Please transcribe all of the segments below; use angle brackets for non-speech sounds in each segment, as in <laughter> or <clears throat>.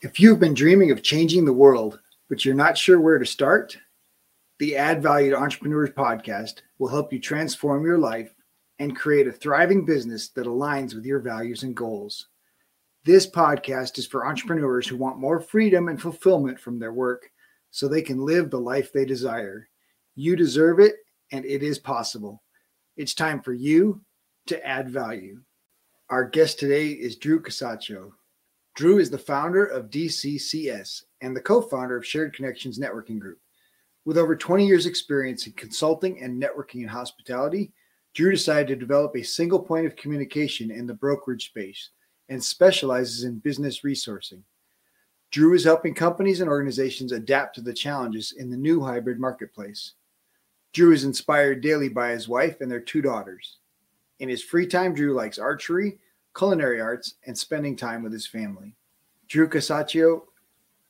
If you've been dreaming of changing the world, but you're not sure where to start, the Add Value to Entrepreneurs podcast will help you transform your life and create a thriving business that aligns with your values and goals. This podcast is for entrepreneurs who want more freedom and fulfillment from their work so they can live the life they desire. You deserve it, and it is possible. It's time for you to add value. Our guest today is Drew Casaccio. Drew is the founder of DCCS and the co founder of Shared Connections Networking Group. With over 20 years' experience in consulting and networking in hospitality, Drew decided to develop a single point of communication in the brokerage space and specializes in business resourcing. Drew is helping companies and organizations adapt to the challenges in the new hybrid marketplace. Drew is inspired daily by his wife and their two daughters. In his free time, Drew likes archery, culinary arts, and spending time with his family. Drew Casaccio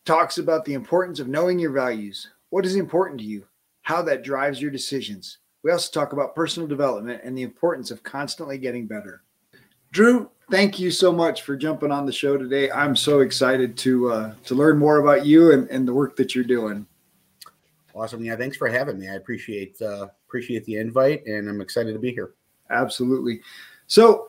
talks about the importance of knowing your values. What is important to you? How that drives your decisions. We also talk about personal development and the importance of constantly getting better. Drew, thank you so much for jumping on the show today. I'm so excited to uh, to learn more about you and, and the work that you're doing. Awesome. Yeah, thanks for having me. I appreciate uh, appreciate the invite, and I'm excited to be here. Absolutely. So,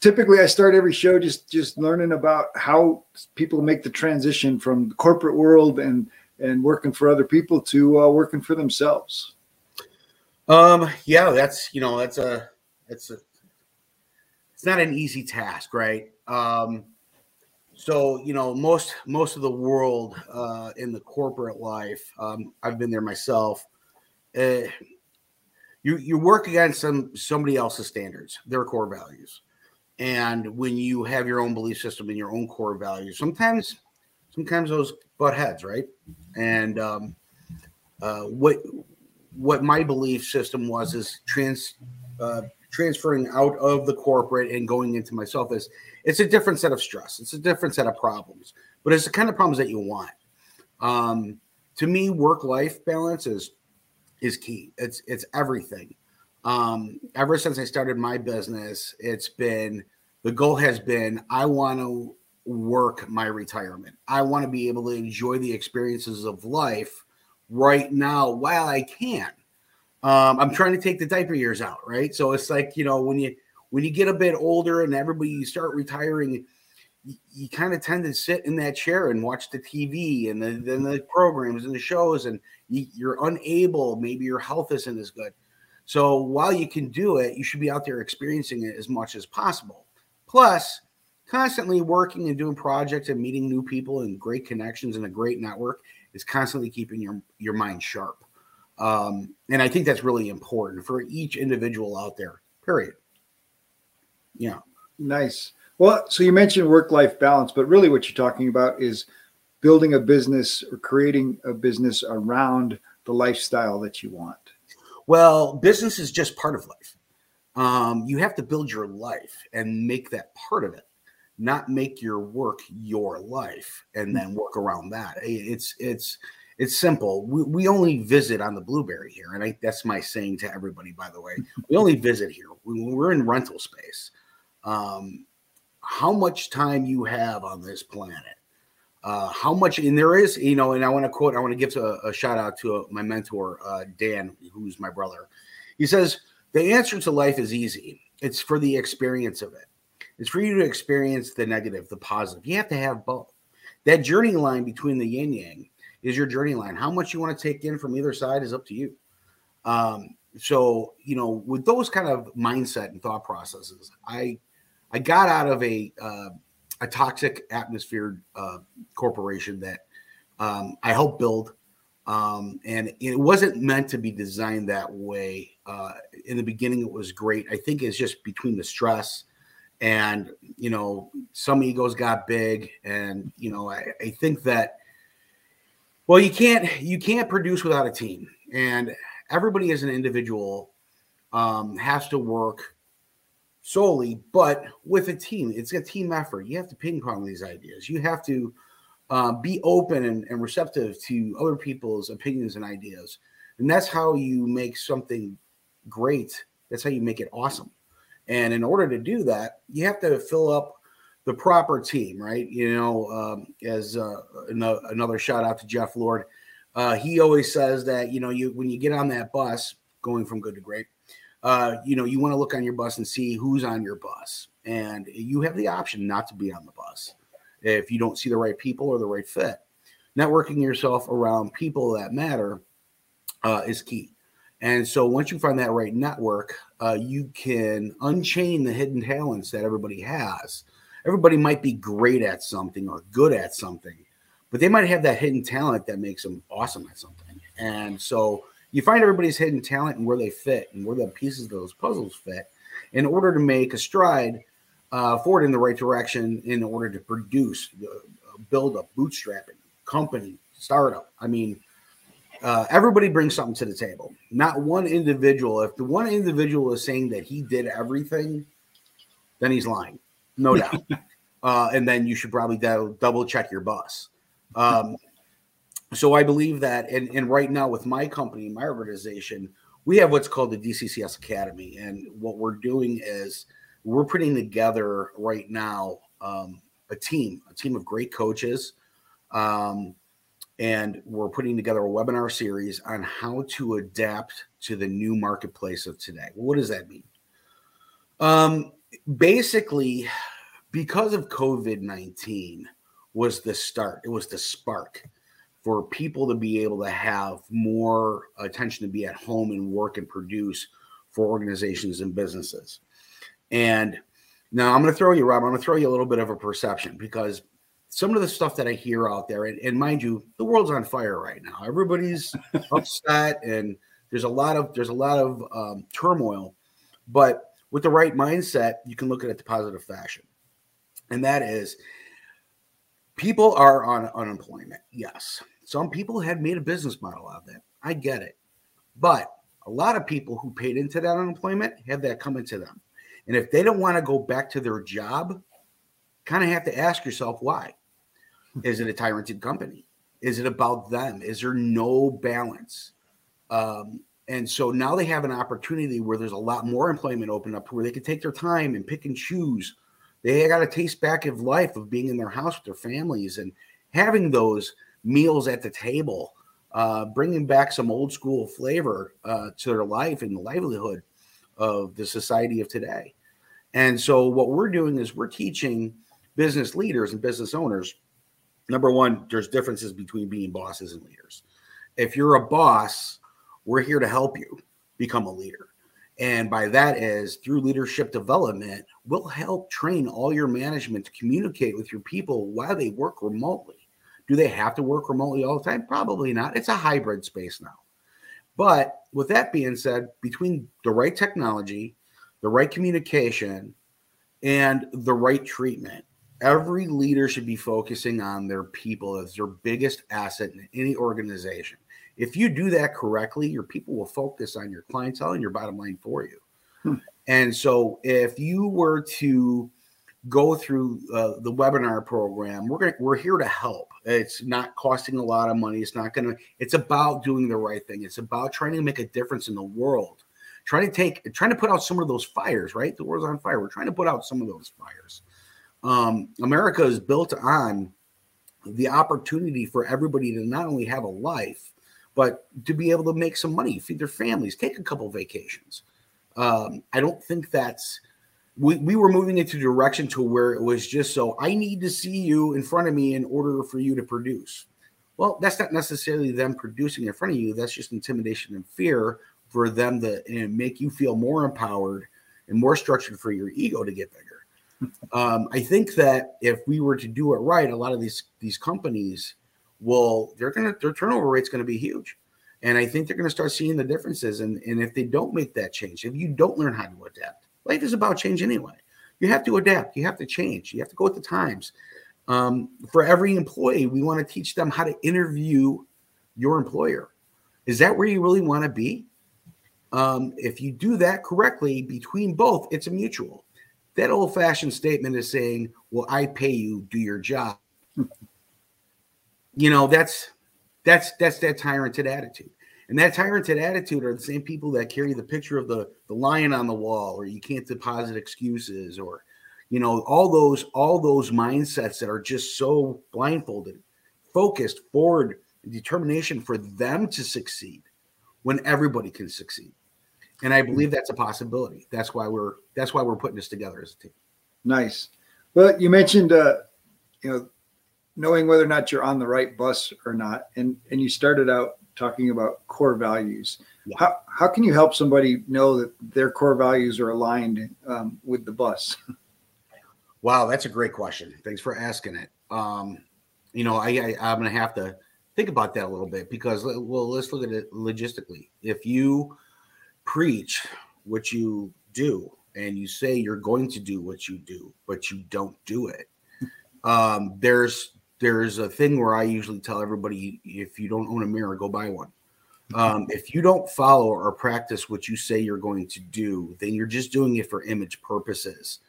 typically, I start every show just just learning about how people make the transition from the corporate world and and working for other people to uh, working for themselves. Um. Yeah, that's you know that's a that's a it's not an easy task, right? Um, so you know most most of the world uh, in the corporate life um, i've been there myself uh, you you work against some somebody else's standards their core values and when you have your own belief system and your own core values sometimes sometimes those butt heads right and um, uh, what what my belief system was is trans uh, transferring out of the corporate and going into myself is it's a different set of stress. It's a different set of problems, but it's the kind of problems that you want. Um, to me, work life balance is is key. It's it's everything. Um, ever since I started my business, it's been the goal has been I want to work my retirement. I want to be able to enjoy the experiences of life right now while I can. Um, I'm trying to take the diaper years out, right? So it's like you know when you when you get a bit older and everybody you start retiring, you, you kind of tend to sit in that chair and watch the TV and the, then the programs and the shows, and you, you're unable. Maybe your health isn't as good. So while you can do it, you should be out there experiencing it as much as possible. Plus, constantly working and doing projects and meeting new people and great connections and a great network is constantly keeping your your mind sharp. Um, and I think that's really important for each individual out there. Period. Yeah. Nice. Well, so you mentioned work life balance, but really what you're talking about is building a business or creating a business around the lifestyle that you want. Well, business is just part of life. Um, you have to build your life and make that part of it, not make your work your life and then work around that. It's it's it's simple. We, we only visit on the blueberry here, and I, that's my saying to everybody. By the way, we only visit here. We, we're in rental space um, how much time you have on this planet. Uh, how much, and there is, you know, and I want to quote, I want to give a, a shout out to a, my mentor, uh, Dan, who's my brother. He says, The answer to life is easy. It's for the experience of it. It's for you to experience the negative, the positive. You have to have both. That journey line between the yin yang is your journey line. How much you want to take in from either side is up to you. Um, so, you know, with those kind of mindset and thought processes, I I got out of a uh, a toxic atmosphere uh, corporation that um, I helped build, um, and it wasn't meant to be designed that way. Uh, in the beginning, it was great. I think it's just between the stress and you know some egos got big, and you know I, I think that well you can't you can't produce without a team, and everybody as an individual um, has to work solely, but with a team. It's a team effort. You have to ping pong these ideas. You have to uh, be open and, and, receptive to other people's opinions and ideas. And that's how you make something great. That's how you make it awesome. And in order to do that, you have to fill up the proper team, right? You know, um, as uh, another shout out to Jeff Lord, uh, he always says that you know you when you get on that bus going from good to great, uh, you know you want to look on your bus and see who's on your bus, and you have the option not to be on the bus if you don't see the right people or the right fit. Networking yourself around people that matter uh, is key. And so once you find that right network, uh, you can unchain the hidden talents that everybody has. Everybody might be great at something or good at something, but they might have that hidden talent that makes them awesome at something. And so you find everybody's hidden talent and where they fit and where the pieces of those puzzles fit in order to make a stride uh, forward in the right direction in order to produce, uh, build a bootstrapping company, startup. I mean, uh, everybody brings something to the table. Not one individual. If the one individual is saying that he did everything, then he's lying, no <laughs> doubt. Uh, and then you should probably double check your bus. Um, so I believe that, and, and right now with my company, my organization, we have what's called the DCCS Academy, and what we're doing is we're putting together right now um, a team, a team of great coaches. Um, and we're putting together a webinar series on how to adapt to the new marketplace of today. What does that mean? Um, basically, because of COVID 19 was the start, it was the spark for people to be able to have more attention to be at home and work and produce for organizations and businesses. And now I'm going to throw you, Rob, I'm going to throw you a little bit of a perception because some of the stuff that I hear out there, and, and mind you, the world's on fire right now. Everybody's <laughs> upset, and there's a lot of there's a lot of um, turmoil. But with the right mindset, you can look at it the positive fashion, and that is people are on unemployment. Yes, some people had made a business model out of that. I get it, but a lot of people who paid into that unemployment have that come into them, and if they don't want to go back to their job, kind of have to ask yourself why. Is it a tyranted company? Is it about them? Is there no balance? Um, and so now they have an opportunity where there's a lot more employment open up where they can take their time and pick and choose. They got a taste back of life of being in their house with their families and having those meals at the table, uh, bringing back some old school flavor uh, to their life and the livelihood of the society of today. And so what we're doing is we're teaching business leaders and business owners number one, there's differences between being bosses and leaders. If you're a boss, we're here to help you become a leader. And by that is through leadership development, we'll help train all your management to communicate with your people while they work remotely. Do they have to work remotely all the time? Probably not. It's a hybrid space now. But with that being said, between the right technology, the right communication, and the right treatment, every leader should be focusing on their people as their biggest asset in any organization. If you do that correctly, your people will focus on your clientele and your bottom line for you. Hmm. And so, if you were to go through uh, the webinar program, we're gonna, we're here to help. It's not costing a lot of money. It's not gonna. It's about doing the right thing. It's about trying to make a difference in the world. Trying to take, trying to put out some of those fires. Right, the world's on fire. We're trying to put out some of those fires um, America is built on the opportunity for everybody to not only have a life, but to be able to make some money, feed their families, take a couple vacations. Um, I don't think that's we, we were moving into direction to where it was just so I need to see you in front of me in order for you to produce. Well, that's not necessarily them producing in front of you. That's just intimidation and fear for them to make you feel more empowered and more structured for your ego to get bigger. <laughs> Um, I think that if we were to do it right, a lot of these these companies will they're gonna their turnover rate's gonna be huge. And I think they're gonna start seeing the differences. And, and if they don't make that change, if you don't learn how to adapt, life is about change anyway. You have to adapt, you have to change, you have to go with the times. Um, for every employee, we want to teach them how to interview your employer. Is that where you really want to be? Um, if you do that correctly between both, it's a mutual. That old fashioned statement is saying, Well, I pay you, do your job. you know, that's that's that's that tyranted attitude. And that tyranted attitude are the same people that carry the picture of the, the lion on the wall, or you can't deposit excuses, or you know all those all those mindsets that are just so blindfolded focused forward determination for them to succeed when everybody can succeed and i believe that's a possibility that's why we're that's why we're putting this together as a team nice well you mentioned uh you know knowing whether or not you're on the right bus or not and and you started out talking about core values yeah. how, how can you help somebody know that their core values are aligned um, with the bus <laughs> Wow, that's a great question. Thanks for asking it. Um, you know, I, I I'm gonna have to think about that a little bit because well, let's look at it logistically. If you preach what you do and you say you're going to do what you do, but you don't do it, <laughs> um, there's there's a thing where I usually tell everybody if you don't own a mirror, go buy one. Um, if you don't follow or practice what you say you're going to do, then you're just doing it for image purposes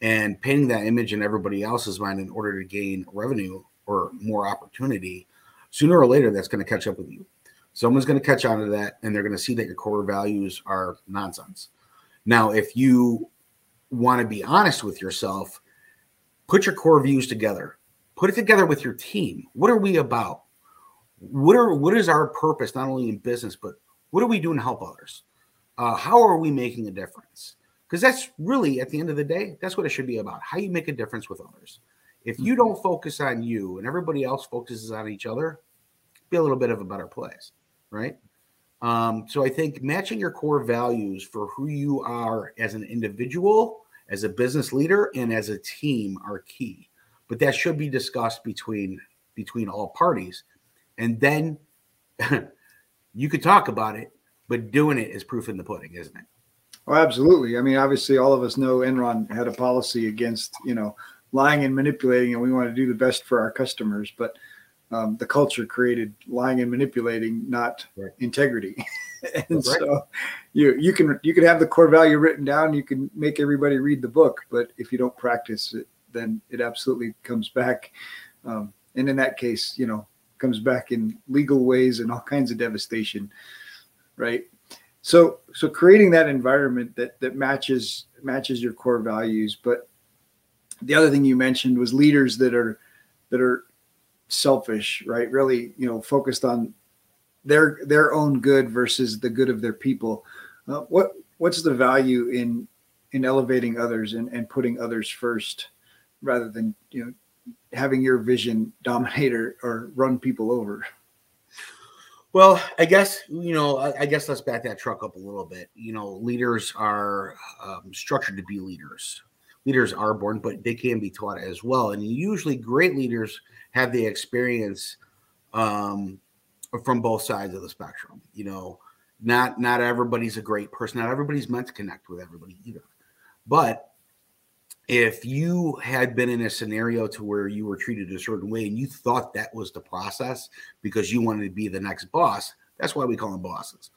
and painting that image in everybody else's mind in order to gain revenue or more opportunity, sooner or later that's going to catch up with you. Someone's going to catch on to that and they're going to see that your core values are nonsense. Now, if you want to be honest with yourself, put your core views together. Put it together with your team. What are we about? What are what is our purpose not only in business but what are we doing to help others? Uh, how are we making a difference? because that's really at the end of the day that's what it should be about how you make a difference with others if you mm-hmm. don't focus on you and everybody else focuses on each other be a little bit of a better place right um, so i think matching your core values for who you are as an individual as a business leader and as a team are key but that should be discussed between between all parties and then <laughs> you could talk about it but doing it is proof in the pudding isn't it Oh, absolutely. I mean, obviously, all of us know Enron had a policy against you know lying and manipulating, and we want to do the best for our customers. But um, the culture created lying and manipulating, not right. integrity. <laughs> and right. so you you can you can have the core value written down. You can make everybody read the book, but if you don't practice it, then it absolutely comes back. Um, and in that case, you know, comes back in legal ways and all kinds of devastation, right? so so creating that environment that that matches matches your core values but the other thing you mentioned was leaders that are that are selfish right really you know focused on their their own good versus the good of their people uh, what what's the value in in elevating others and, and putting others first rather than you know having your vision <laughs> dominate or, or run people over well, I guess you know. I, guess let's back that truck up a little bit. You know, leaders are um, structured to be leaders. Leaders are born, but they can be taught as well. And usually, great leaders have the experience um, from both sides of the spectrum. You know, not not everybody's a great person. Not everybody's meant to connect with everybody either. But if you had been in a scenario to where you were treated a certain way and you thought that was the process because you wanted to be the next boss, that's why we call them bosses.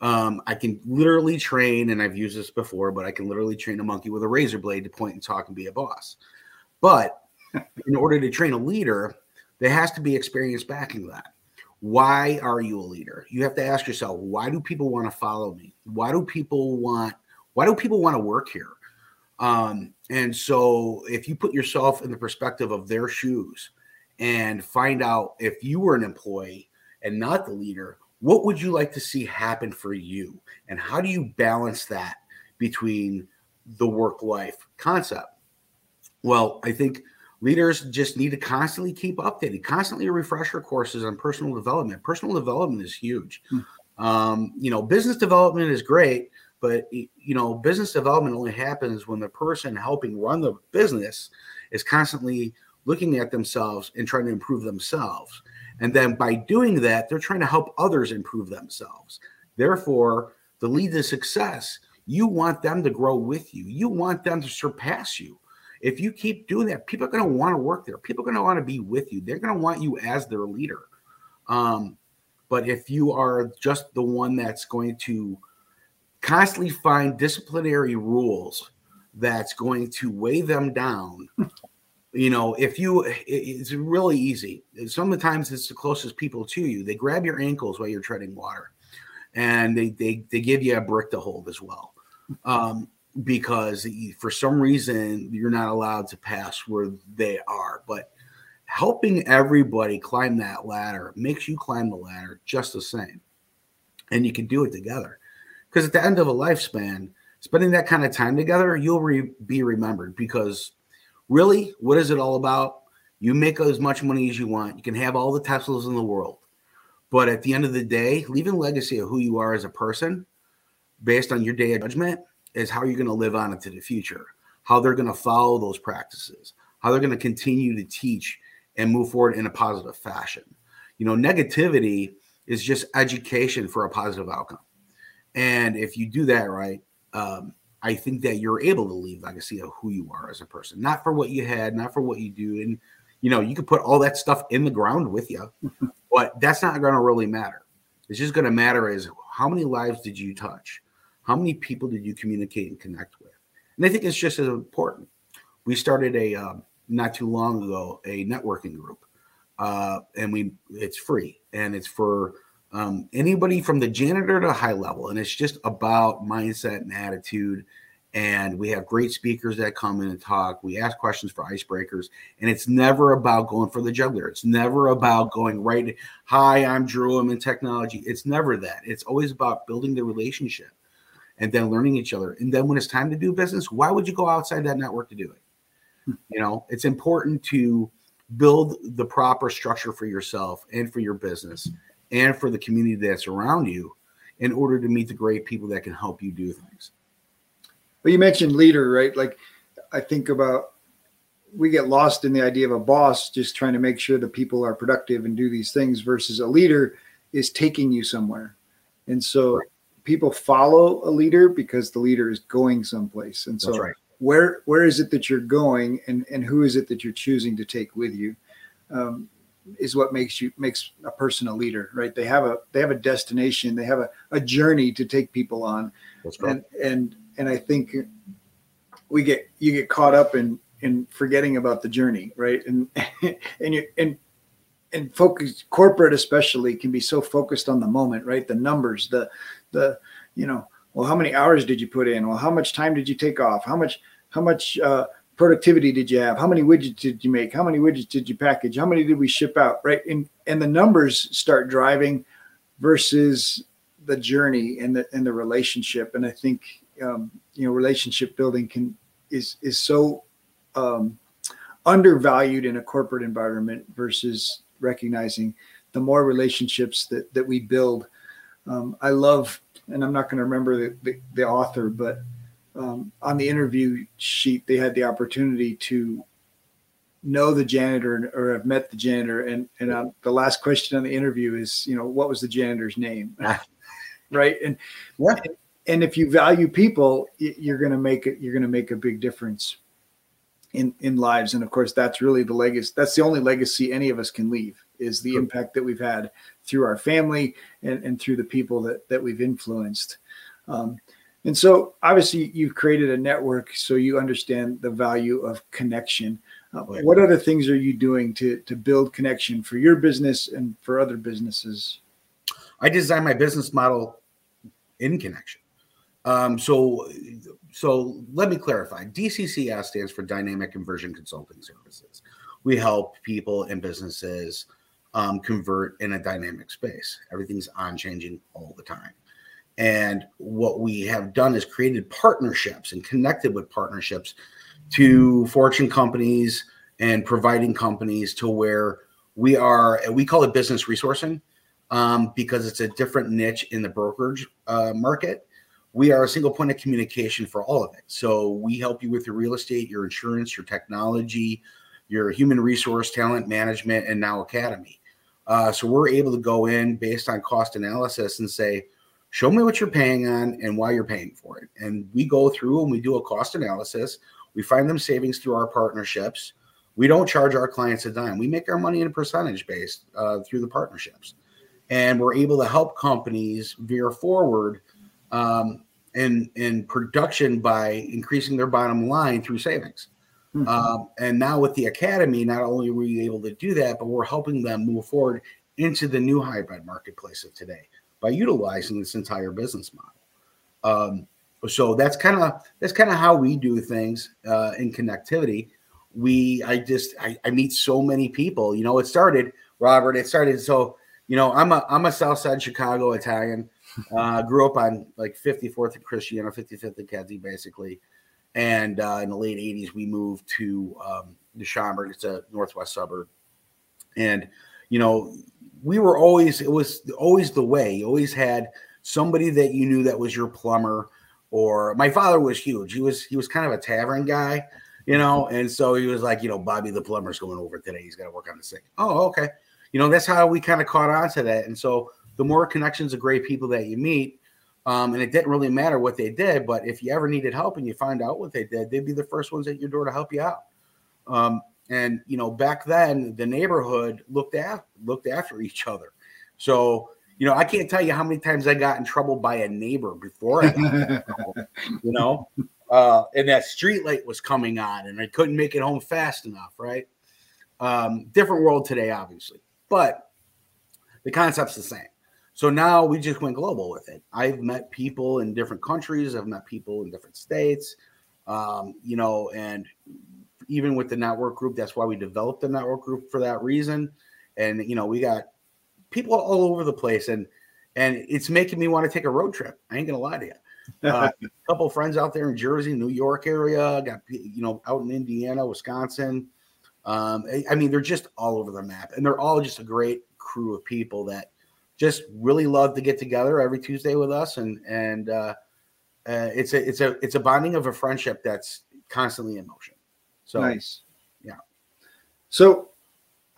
Um, I can literally train, and I've used this before, but I can literally train a monkey with a razor blade to point and talk and be a boss. But <laughs> in order to train a leader, there has to be experience backing that. Why are you a leader? You have to ask yourself, why do people want to follow me? Why do people want why do people want to work here? Um, and so if you put yourself in the perspective of their shoes and find out if you were an employee and not the leader, what would you like to see happen for you? And how do you balance that between the work life concept? Well, I think leaders just need to constantly keep updated, constantly refresh your courses on personal development. Personal development is huge. Hmm. Um, you know, business development is great, but you know, business development only happens when the person helping run the business is constantly looking at themselves and trying to improve themselves. And then by doing that, they're trying to help others improve themselves. Therefore, the lead to success, you want them to grow with you. You want them to surpass you. If you keep doing that, people are going to want to work there. People are going to want to be with you. They're going to want you as their leader. Um, but if you are just the one that's going to constantly find disciplinary rules that's going to weigh them down. You know, if you, it's really easy. Sometimes it's the closest people to you. They grab your ankles while you're treading water, and they they they give you a brick to hold as well. Um, because for some reason you're not allowed to pass where they are. But helping everybody climb that ladder makes you climb the ladder just the same. And you can do it together. Because at the end of a lifespan, spending that kind of time together, you'll re- be remembered. Because really, what is it all about? You make as much money as you want. You can have all the Teslas in the world. But at the end of the day, leaving legacy of who you are as a person based on your day of judgment is how you're going to live on into the future, how they're going to follow those practices, how they're going to continue to teach and move forward in a positive fashion. You know, negativity is just education for a positive outcome. And if you do that right, um, I think that you're able to leave legacy of who you are as a person, not for what you had, not for what you do. And, you know, you could put all that stuff in the ground with you, <laughs> but that's not going to really matter. It's just going to matter is how many lives did you touch? How many people did you communicate and connect with? And I think it's just as important. We started a um, not too long ago a networking group, uh, and we it's free and it's for um, anybody from the janitor to high level, and it's just about mindset and attitude. And we have great speakers that come in and talk. We ask questions for icebreakers, and it's never about going for the juggler. It's never about going right. Hi, I'm Drew. I'm in technology. It's never that. It's always about building the relationship and then learning each other. And then when it's time to do business, why would you go outside that network to do it? Hmm. You know, it's important to build the proper structure for yourself and for your business and for the community that's around you in order to meet the great people that can help you do things. Well, you mentioned leader, right? Like I think about we get lost in the idea of a boss just trying to make sure the people are productive and do these things versus a leader is taking you somewhere. And so people follow a leader because the leader is going someplace. And so right. where where is it that you're going and, and who is it that you're choosing to take with you? Um, is what makes you makes a person a leader, right? They have a they have a destination, they have a, a journey to take people on. And and and I think we get you get caught up in in forgetting about the journey, right? And <laughs> and you and and focus corporate especially can be so focused on the moment, right? The numbers, the the you know well how many hours did you put in well how much time did you take off how much how much uh, productivity did you have? How many widgets did you make? How many widgets did you package? How many did we ship out? Right? And and the numbers start driving versus the journey and the and the relationship. And i think um, you know relationship building can is is so um, undervalued in a corporate environment versus recognizing the more relationships that that we build. Um, I love, and I'm not going to remember the, the, the, author, but um, on the interview sheet, they had the opportunity to know the janitor or have met the janitor. And, and uh, the last question on the interview is, you know, what was the janitor's name? <laughs> right. And, yeah. and if you value people, you're going to make it, you're going to make a big difference in, in lives. And of course, that's really the legacy. That's the only legacy any of us can leave is the impact that we've had through our family and, and through the people that, that we've influenced. Um, and so obviously you've created a network so you understand the value of connection. Uh, what other things are you doing to, to build connection for your business and for other businesses? I designed my business model in connection. Um, so, so let me clarify. DCCS stands for Dynamic Conversion Consulting Services. We help people and businesses um, convert in a dynamic space. Everything's on changing all the time. And what we have done is created partnerships and connected with partnerships to fortune companies and providing companies to where we are, we call it business resourcing um, because it's a different niche in the brokerage uh, market. We are a single point of communication for all of it. So we help you with your real estate, your insurance, your technology, your human resource, talent management, and now academy. Uh, so we're able to go in based on cost analysis and say, show me what you're paying on and why you're paying for it. And we go through and we do a cost analysis. We find them savings through our partnerships. We don't charge our clients a dime. We make our money in a percentage based uh, through the partnerships. And we're able to help companies veer forward um, in, in production by increasing their bottom line through savings. Mm-hmm. Um, and now with the academy, not only were we able to do that, but we're helping them move forward into the new hybrid marketplace of today by utilizing this entire business model. Um, so that's kind of that's kind of how we do things uh, in connectivity. We I just I, I meet so many people. You know, it started Robert. It started so you know I'm a I'm a South Side Chicago Italian. Uh, grew up on like 54th and Christiana, 55th and Kedzie, basically. And uh, in the late 80s, we moved to um, the Schaumburg. It's a northwest suburb. And, you know, we were always, it was always the way. You always had somebody that you knew that was your plumber or my father was huge. He was, he was kind of a tavern guy, you know, and so he was like, you know, Bobby the plumber's going over today. He's got to work on the sink. Oh, okay. You know, that's how we kind of caught on to that. And so the more connections of great people that you meet, um, and it didn't really matter what they did, but if you ever needed help and you find out what they did, they'd be the first ones at your door to help you out. Um, and you know, back then the neighborhood looked at looked after each other. So you know, I can't tell you how many times I got in trouble by a neighbor before I trouble, <laughs> you know, uh, and that street light was coming on and I couldn't make it home fast enough, right? Um, different world today, obviously, but the concept's the same. So now we just went global with it. I've met people in different countries. I've met people in different states. Um, you know, and even with the network group, that's why we developed the network group for that reason. And you know, we got people all over the place, and and it's making me want to take a road trip. I ain't gonna lie to you. <laughs> Uh, a couple friends out there in Jersey, New York area. Got you know out in Indiana, Wisconsin. Um, I, mean, they're just all over the map, and they're all just a great crew of people that just really love to get together every Tuesday with us, and and uh, uh, it's a it's a it's a bonding of a friendship that's constantly in motion. So nice, yeah. So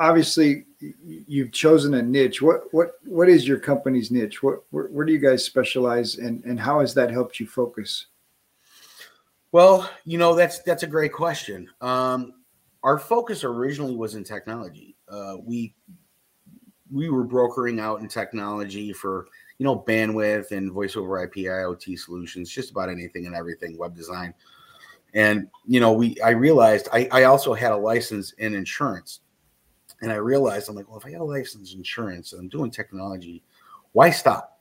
obviously, you've chosen a niche. What what what is your company's niche? What where, where do you guys specialize, and and how has that helped you focus? Well, you know that's that's a great question. Um, our focus originally was in technology. Uh, we we were brokering out in technology for you know bandwidth and voice over IP IoT solutions, just about anything and everything, web design. And you know, we I realized I, I also had a license in insurance. And I realized I'm like, well, if I got a license in insurance and I'm doing technology, why stop?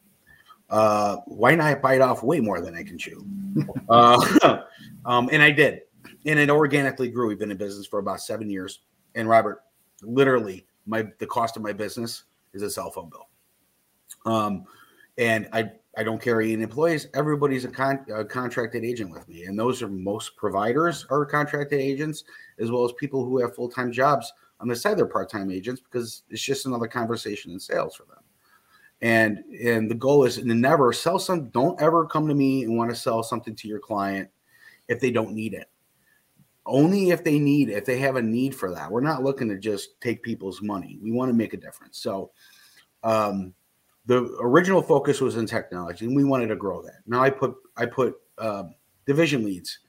Uh, why not bite off way more than I can chew? <laughs> uh, <laughs> um, and I did. And it organically grew. We've been in business for about seven years. And Robert, literally, my the cost of my business is a cell phone bill. Um, and I I don't carry any employees. Everybody's a, con, a, contracted agent with me, and those are most providers are contracted agents, as well as people who have full time jobs on the side. They're part time agents because it's just another conversation in sales for them. And and the goal is to never sell some. Don't ever come to me and want to sell something to your client if they don't need it only if they need if they have a need for that we're not looking to just take people's money we want to make a difference so um, the original focus was in technology and we wanted to grow that now i put i put uh, division leads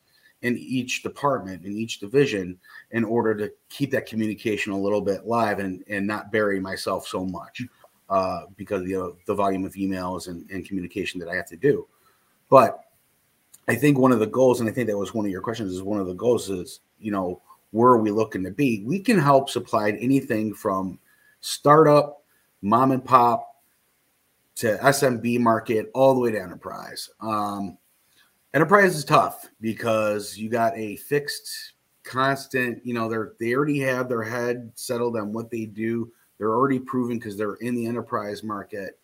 in each department in each division in order to keep that communication a little bit live and and not bury myself so much uh, because of the, the volume of emails and, and communication that i have to do but I think one of the goals, and I think that was one of your questions, is one of the goals is, you know, where are we looking to be? We can help supply anything from startup, mom and pop, to SMB market, all the way to enterprise. Um, enterprise is tough because you got a fixed, constant. You know, they're they already have their head settled on what they do. They're already proven because they're in the enterprise market.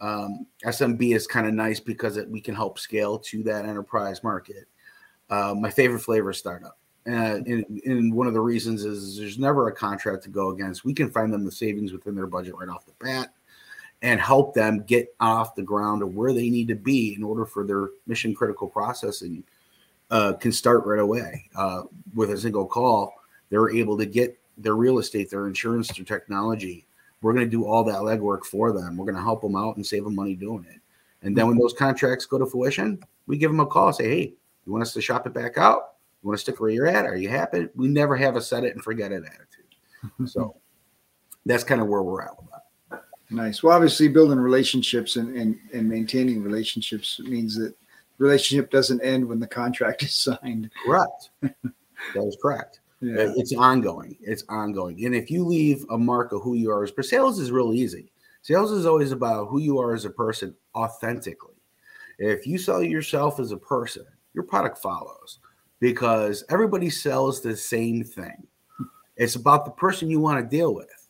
Um, SMB is kind of nice because it, we can help scale to that enterprise market. Uh, my favorite flavor is startup. Uh, and, and, one of the reasons is there's never a contract to go against. We can find them the savings within their budget right off the bat and help them get off the ground to where they need to be in order for their mission critical processing uh, can start right away. Uh, with a single call, they're able to get their real estate, their insurance, their technology, we're going to do all that legwork for them. We're going to help them out and save them money doing it. And then when those contracts go to fruition, we give them a call, say, hey, you want us to shop it back out? You want to stick where you're at? Are you happy? We never have a set it and forget it attitude. <laughs> so that's kind of where we're at. Nice. Well, obviously, building relationships and, and, and maintaining relationships means that relationship doesn't end when the contract is signed. Correct. that is correct. Yeah. It's ongoing. It's ongoing. And if you leave a mark of who you are as per sales is real easy. Sales is always about who you are as a person authentically. If you sell yourself as a person, your product follows because everybody sells the same thing. It's about the person you want to deal with.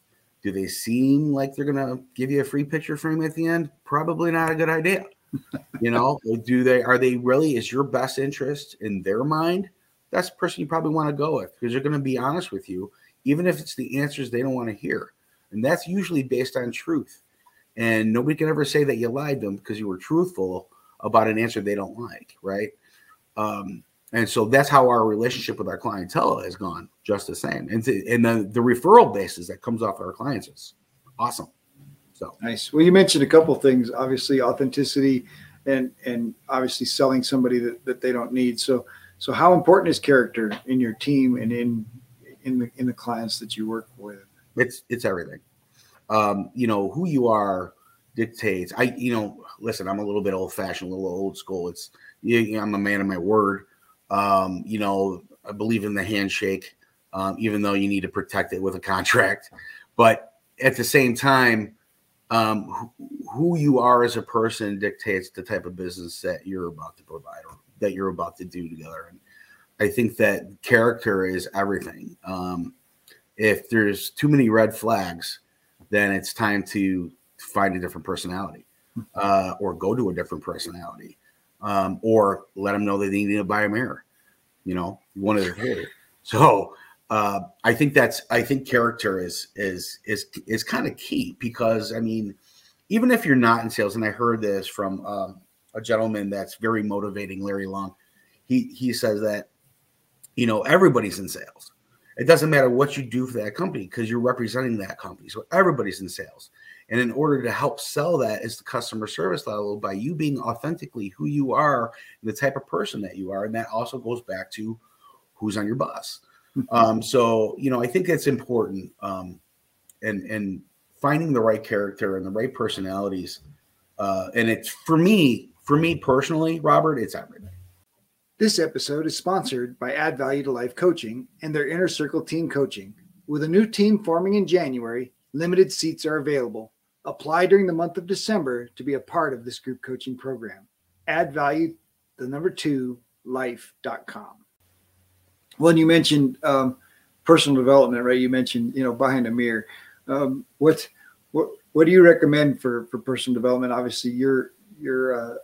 Do they seem like they're going to give you a free picture frame at the end? Probably not a good idea. <laughs> you know, do they are they really is your best interest in their mind? That's the person you probably want to go with because they're going to be honest with you, even if it's the answers they don't want to hear. And that's usually based on truth. And nobody can ever say that you lied to them because you were truthful about an answer they don't like, right? Um, and so that's how our relationship with our clientele has gone, just the same. And, to, and the, the referral basis that comes off our clients is awesome. So nice. Well, you mentioned a couple things, obviously authenticity and and obviously selling somebody that, that they don't need. So so how important is character in your team and in in the in the clients that you work with? It's it's everything. Um, you know, who you are dictates. I, you know, listen, I'm a little bit old fashioned, a little old school. It's, you know, I'm a man of my word. Um, you know, I believe in the handshake, um, even though you need to protect it with a contract. But at the same time, um, who, you are as a person dictates the type of business that you're about to provide or that you're about to do together. And I think that character is everything. Um, if there's too many red flags, then it's time to find a different personality uh, or go to a different personality um, or let them know that they need to buy a mirror. You know, one of the two. So uh, I think that's I think character is is is is kind of key because I mean, even if you're not in sales, and I heard this from um, a gentleman that's very motivating, Larry Long. He he says that you know everybody's in sales. It doesn't matter what you do for that company because you're representing that company. So everybody's in sales. And in order to help sell that is the customer service level by you being authentically who you are, and the type of person that you are. And that also goes back to who's on your bus. <laughs> Um, so, you know, I think that's important. Um, and, and finding the right character and the right personalities. Uh, and it's for me, for me personally, Robert, it's everything. This episode is sponsored by Add Value to Life Coaching and their Inner Circle Team Coaching. With a new team forming in January, limited seats are available. Apply during the month of December to be a part of this group coaching program. Add value, the number two, life.com. Well, you mentioned um, personal development, right? You mentioned, you know, behind a mirror. Um, what, what, what do you recommend for, for personal development? Obviously, you're, you're, uh,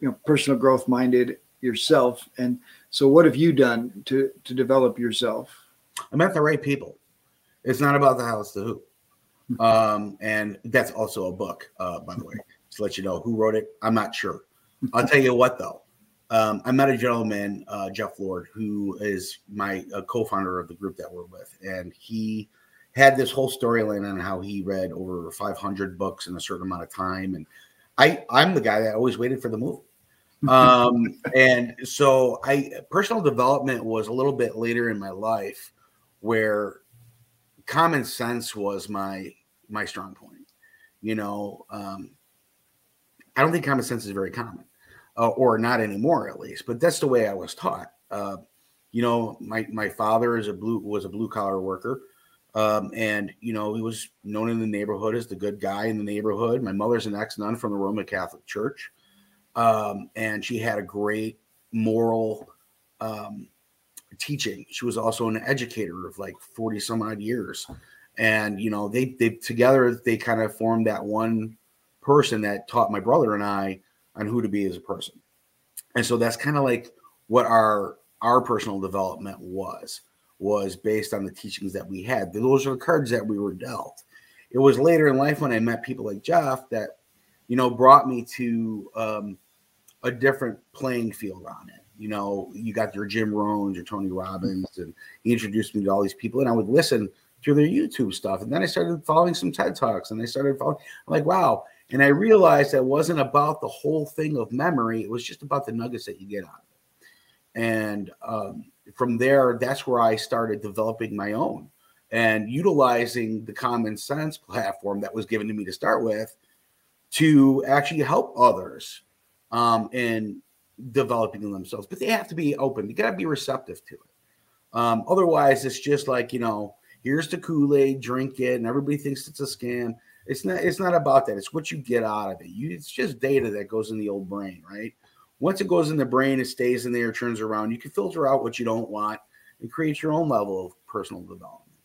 you know, personal growth minded yourself. And so what have you done to, to develop yourself? I met the right people. It's not about the house, the who. Um, and that's also a book, uh, by the way, to let you know who wrote it. I'm not sure. I'll tell you what, though. Um, I met a gentleman, uh, Jeff Lord, who is my uh, co-founder of the group that we're with, and he had this whole storyline on how he read over 500 books in a certain amount of time, and I I'm the guy that always waited for the movie. Um, <laughs> and so I personal development was a little bit later in my life where common sense was my my strong point. You know, um, I don't think common sense is very common, uh, or not anymore at least. But that's the way I was taught. Uh, you know, my my father is a blue was a blue collar worker, um, and you know he was known in the neighborhood as the good guy in the neighborhood. My mother's an ex nun from the Roman Catholic Church, um, and she had a great moral um, teaching. She was also an educator of like 40 some odd years. And, you know, they, they together, they kind of formed that one person that taught my brother and I on who to be as a person. And so that's kind of like what our, our personal development was, was based on the teachings that we had. Those are the cards that we were dealt. It was later in life when I met people like Jeff that, you know, brought me to um, a different playing field on it you know, you got your Jim Rohns, your Tony Robbins, and he introduced me to all these people, and I would listen to their YouTube stuff. And then I started following some TED Talks, and I started following, I'm like, wow. And I realized that wasn't about the whole thing of memory, it was just about the nuggets that you get out of it. And um, from there, that's where I started developing my own and utilizing the common sense platform that was given to me to start with to actually help others um, and developing themselves, but they have to be open. You got to be receptive to it. Um, otherwise, it's just like you know, here's the Kool Aid, drink it, and everybody thinks it's a scam. It's not it's not about that. It's what you get out of it. You it's just data that goes in the old brain, right? Once it goes in the brain, it stays in there, turns around. You can filter out what you don't want and create your own level of personal development.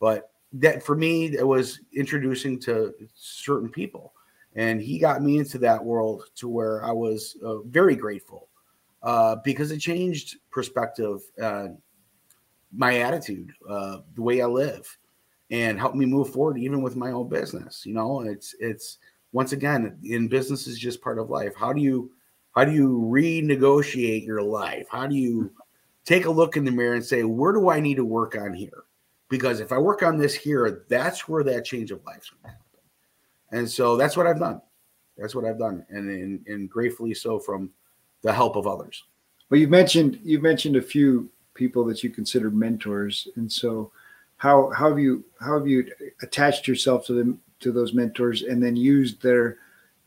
But that for me, it was introducing to certain people, and he got me into that world to where I was uh, very grateful uh, because it changed perspective, uh, my attitude, uh, the way I live, and helped me move forward even with my own business. You know, it's it's once again in business is just part of life. How do you how do you renegotiate your life? How do you take a look in the mirror and say, where do I need to work on here? Because if I work on this here, that's where that change of life is going to happen. And so that's what I've done. That's what I've done, and, and and gratefully so from the help of others. Well, you've mentioned you've mentioned a few people that you consider mentors, and so how how have you how have you attached yourself to them to those mentors, and then used their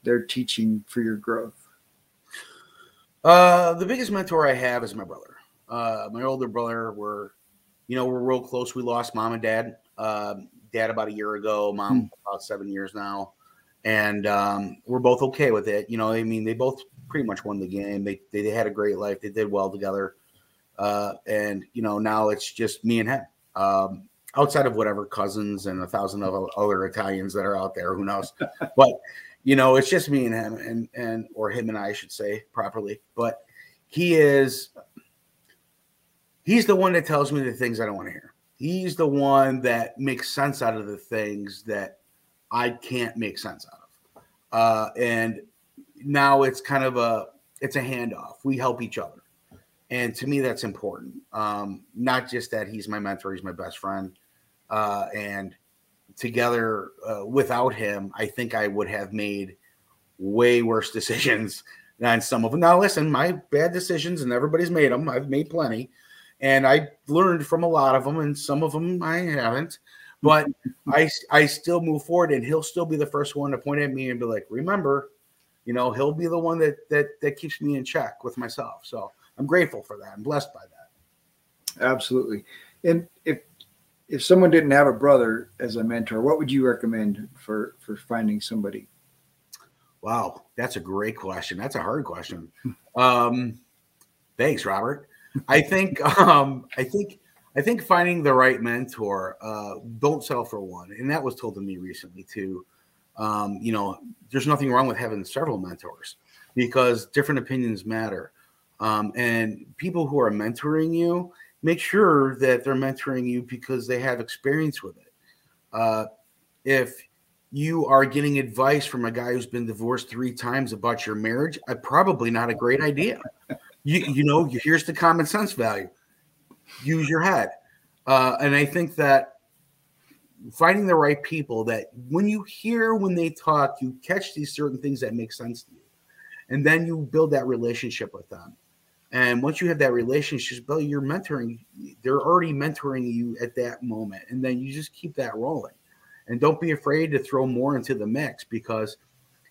their teaching for your growth? Uh, the biggest mentor I have is my brother. Uh, my older brother. We're you know we're real close. We lost mom and dad. Uh, dad about a year ago, mom hmm. about seven years now, and um, we're both okay with it. You know, I mean, they both pretty much won the game. They they, they had a great life. They did well together, uh, and you know now it's just me and him. Um, outside of whatever cousins and a thousand of other Italians that are out there, who knows? <laughs> but you know, it's just me and him, and and or him and I, I should say properly. But he is he's the one that tells me the things I don't want to hear. He's the one that makes sense out of the things that I can't make sense out of. Uh, and now it's kind of a it's a handoff. We help each other, and to me that's important. Um, not just that he's my mentor, he's my best friend, uh, and together uh, without him, I think I would have made way worse <laughs> decisions than some of them. Now, listen, my bad decisions, and everybody's made them. I've made plenty, and I learned from a lot of them, and some of them I haven't. But I I still move forward, and he'll still be the first one to point at me and be like, "Remember, you know, he'll be the one that that that keeps me in check with myself." So I'm grateful for that. I'm blessed by that. Absolutely. And if if someone didn't have a brother as a mentor, what would you recommend for for finding somebody? Wow, that's a great question. That's a hard question. Um, thanks, Robert. I think <laughs> um, I think I think finding the right mentor. Uh, don't settle for one, and that was told to me recently too. Um, you know, there's nothing wrong with having several mentors because different opinions matter. Um, and people who are mentoring you, make sure that they're mentoring you because they have experience with it. Uh, if you are getting advice from a guy who's been divorced three times about your marriage, I probably not a great idea. You, you know, here's the common sense value. Use your head. Uh, and I think that finding the right people that when you hear when they talk, you catch these certain things that make sense to you. And then you build that relationship with them. And once you have that relationship, Bill, you're mentoring, they're already mentoring you at that moment. And then you just keep that rolling. And don't be afraid to throw more into the mix because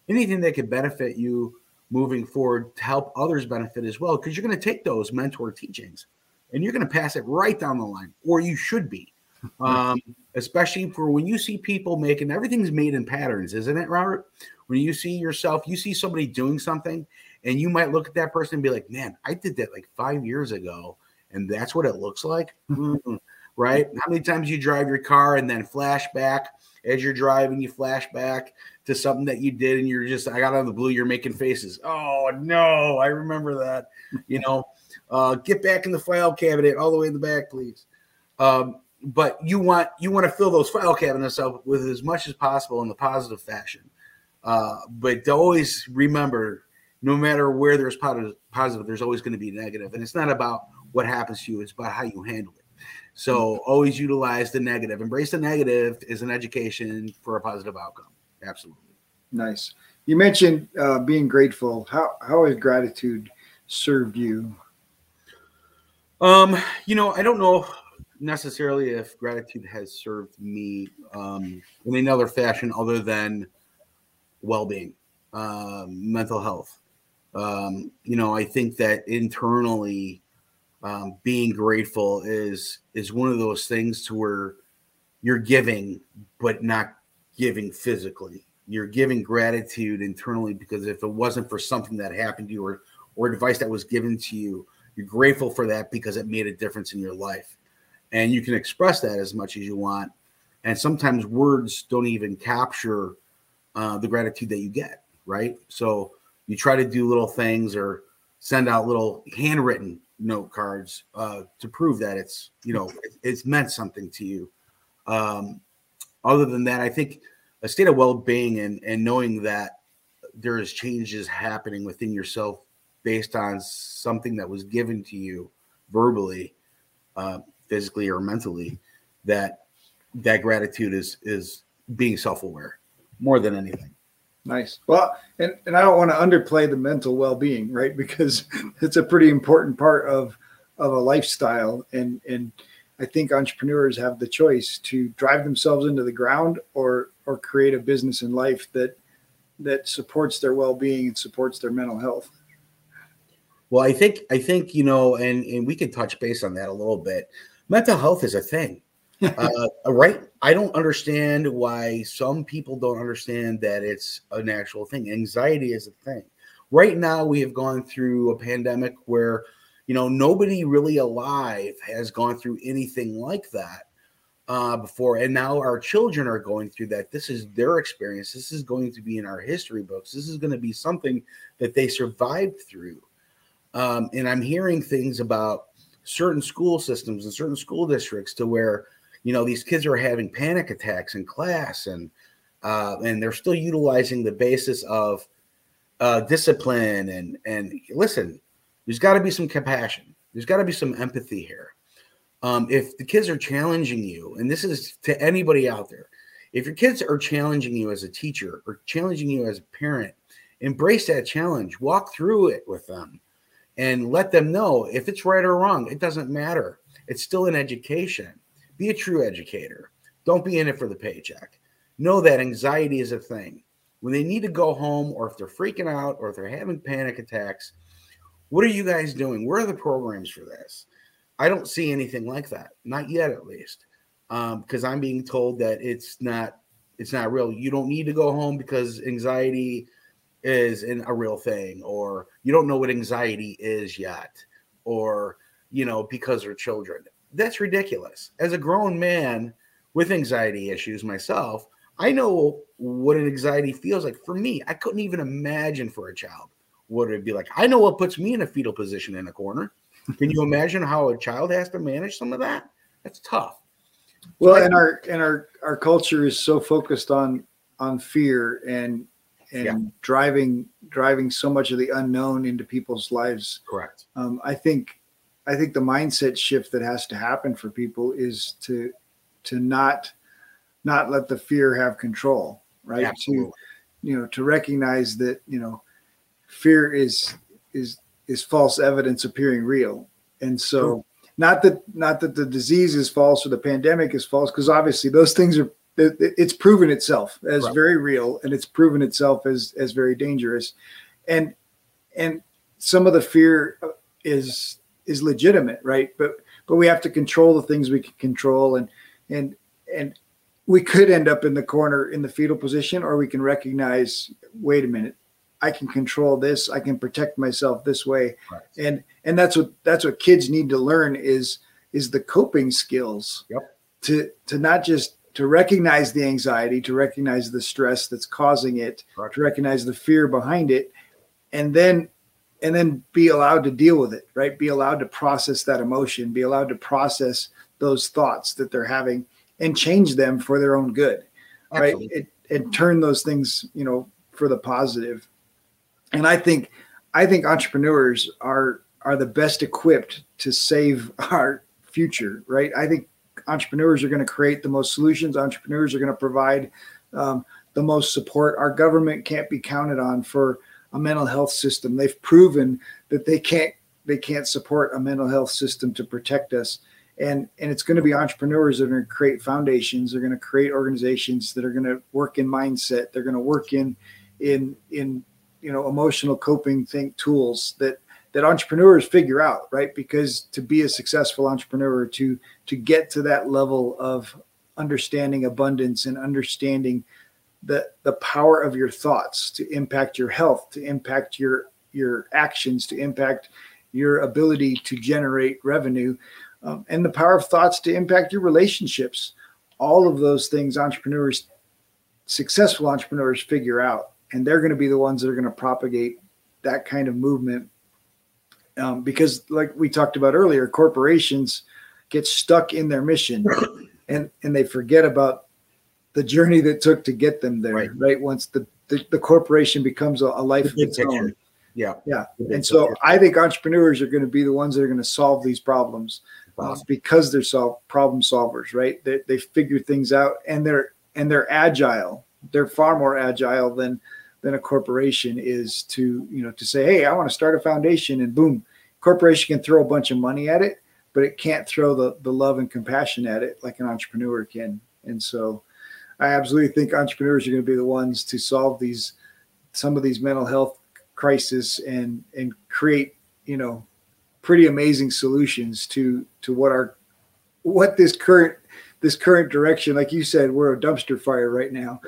anything that could benefit you moving forward to help others benefit as well, because you're going to take those mentor teachings and you're going to pass it right down the line, or you should be. <laughs> Um, especially for when you see people making everything's made in patterns, isn't it, Robert? When you see yourself, you see somebody doing something, and you might look at that person and be like, man, I did that like five years ago, and that's what it looks like. Mm-hmm. <laughs> right? How many times you drive your car and then flashback as you're driving, you flash back to something that you did, and you're just, I got out of the blue, you're making faces. Oh no, I remember that. You know, uh, get back in the file cabinet all the way in the back, please. Um, but you want you want to fill those file cabinets up with as much as possible in the positive fashion. Uh, but always remember, no matter where there's positive, positive, there's always going to be negative, and it's not about what happens to you; it's about how you handle it. So always utilize the negative. Embrace the negative is an education for a positive outcome. Absolutely. Nice. You mentioned uh, being grateful. How how has gratitude served you? Um, you know, I don't know necessarily if gratitude has served me um, in another fashion other than well-being, uh, mental health. Um, you know, I think that internally, um, being grateful is is one of those things to where you're giving but not giving physically. You're giving gratitude internally because if it wasn't for something that happened to you or or advice that was given to you, you're grateful for that because it made a difference in your life. And you can express that as much as you want. And sometimes words don't even capture uh, the gratitude that you get, right? So you try to do little things or send out little handwritten note cards uh, to prove that it's you know it's meant something to you. Um, other than that, I think a state of well-being and and knowing that there is changes happening within yourself based on something that was given to you verbally, uh, physically or mentally, that that gratitude is is being self-aware more than anything. Nice. Well, and, and I don't want to underplay the mental well-being, right? Because <laughs> it's a pretty important part of of a lifestyle. And and I think entrepreneurs have the choice to drive themselves into the ground or or create a business in life that that supports their well-being and supports their mental health. Well, I think I think you know, and and we can touch base on that a little bit. Mental health is a thing <laughs> uh, right. I don't understand why some people don't understand that it's an actual thing. Anxiety is a thing. Right now, we have gone through a pandemic where, you know, nobody really alive has gone through anything like that uh, before. And now our children are going through that. This is their experience. This is going to be in our history books. This is going to be something that they survived through. Um, and I'm hearing things about certain school systems and certain school districts to where you know these kids are having panic attacks in class and uh, and they're still utilizing the basis of uh, discipline and and listen there's got to be some compassion. There's got to be some empathy here. Um, if the kids are challenging you and this is to anybody out there if your kids are challenging you as a teacher or challenging you as a parent embrace that challenge. Walk through it with them and let them know if it's right or wrong it doesn't matter it's still an education be a true educator. Don't be in it for the paycheck. Know that anxiety is a thing. When they need to go home, or if they're freaking out, or if they're having panic attacks, what are you guys doing? Where are the programs for this? I don't see anything like that, not yet, at least, because um, I'm being told that it's not it's not real. You don't need to go home because anxiety is in a real thing, or you don't know what anxiety is yet, or you know because they're children that's ridiculous. As a grown man with anxiety issues myself, I know what an anxiety feels like. For me, I couldn't even imagine for a child what it'd be like. I know what puts me in a fetal position in a corner. Can you imagine how a child has to manage some of that? That's tough. Well, and our and our our culture is so focused on on fear and and yeah. driving driving so much of the unknown into people's lives. Correct. Um, I think I think the mindset shift that has to happen for people is to to not not let the fear have control, right? Absolutely. To you know to recognize that you know fear is is is false evidence appearing real, and so not that not that the disease is false or the pandemic is false, because obviously those things are it's proven itself as right. very real and it's proven itself as as very dangerous, and and some of the fear uh, is is legitimate, right? But but we have to control the things we can control, and and and we could end up in the corner in the fetal position, or we can recognize, wait a minute, I can control this, I can protect myself this way, right. and and that's what that's what kids need to learn is is the coping skills yep. to to not just to recognize the anxiety, to recognize the stress that's causing it, right. to recognize the fear behind it, and then and then be allowed to deal with it, right? Be allowed to process that emotion, be allowed to process those thoughts that they're having and change them for their own good, Absolutely. right? It, and turn those things, you know, for the positive. And I think, I think entrepreneurs are are the best equipped to save <laughs> our future, right? I think entrepreneurs are going to create the most solutions. Entrepreneurs are going to provide um, the most support. Our government can't be counted on for a mental health system. They've proven that they can't they can't support a mental health system to protect us. And and it's going to be entrepreneurs that are going to create foundations. They're going to create organizations that are going to work in mindset. They're going to work in in in you know emotional coping think tools that that entrepreneurs figure out right because to be a successful entrepreneur to to get to that level of understanding abundance and understanding the the power of your thoughts to impact your health, to impact your your actions, to impact your ability to generate revenue, um, and the power of thoughts to impact your relationships. All of those things entrepreneurs, successful entrepreneurs, figure out, and they're going to be the ones that are going to propagate that kind of movement. Um, because, like we talked about earlier, corporations get stuck in their mission, <coughs> and and they forget about the journey that took to get them there. Right. right? Once the, the, the corporation becomes a, a life of its own. Yeah. Yeah. And so I think entrepreneurs are going to be the ones that are going to solve these problems uh, because they're solve problem solvers, right? They, they figure things out and they're and they're agile. They're far more agile than than a corporation is to you know to say, hey, I want to start a foundation and boom, corporation can throw a bunch of money at it, but it can't throw the the love and compassion at it like an entrepreneur can. And so I absolutely think entrepreneurs are going to be the ones to solve these some of these mental health crisis and and create you know pretty amazing solutions to to what our what this current this current direction like you said we're a dumpster fire right now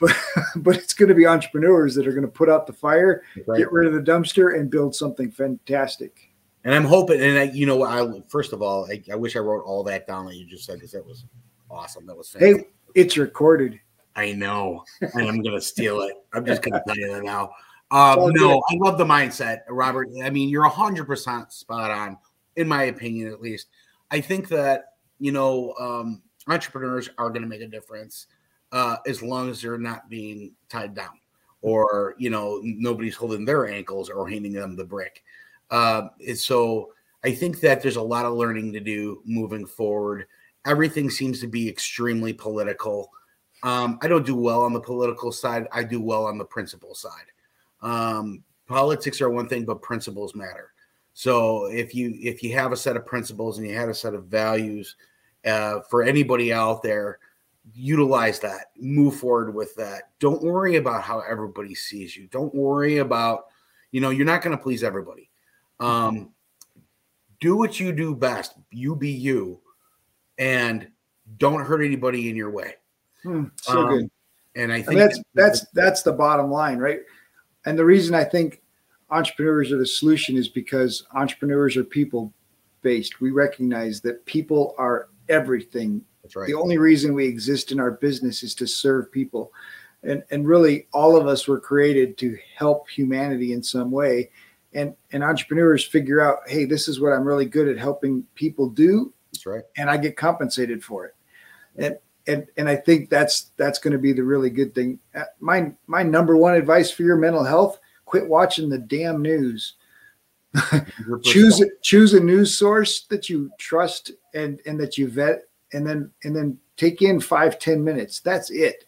but <laughs> but it's going to be entrepreneurs that are going to put out the fire right. get rid of the dumpster and build something fantastic and i'm hoping and I, you know i first of all I, I wish i wrote all that down that you just said because that was awesome that was fantastic. hey it's recorded i know and i'm going to steal it i'm just to tell you that now <laughs> um, no, I love the mindset, Robert. I mean, you're 100% spot on, in my opinion, at least. I think that, you know, um, entrepreneurs are going to make a difference uh, as long as they're not being tied down or, you know, nobody's holding their ankles or handing them the brick. Uh, so I think that there's a lot of learning to do moving forward. Everything seems to be extremely political. Um, I don't do well on the political side, I do well on the principle side. Um, politics are one thing, but principles matter. So if you if you have a set of principles and you have a set of values uh, for anybody out there, utilize that. Move forward with that. Don't worry about how everybody sees you. Don't worry about you know you're not going to please everybody. Um, do what you do best. You be you, and don't hurt anybody in your way. Hmm, so um, good. And I think and that's that's that's the bottom line, right? And the reason I think entrepreneurs are the solution is because entrepreneurs are people based. We recognize that people are everything. That's right. The only reason we exist in our business is to serve people. And, and really all of us were created to help humanity in some way. And, and entrepreneurs figure out, hey, this is what I'm really good at helping people do. That's right. And I get compensated for it. And and and I think that's that's going to be the really good thing. Uh, my my number one advice for your mental health: quit watching the damn news. choose choose a news source that you trust and and that you vet, and then and then take in five ten minutes. That's it.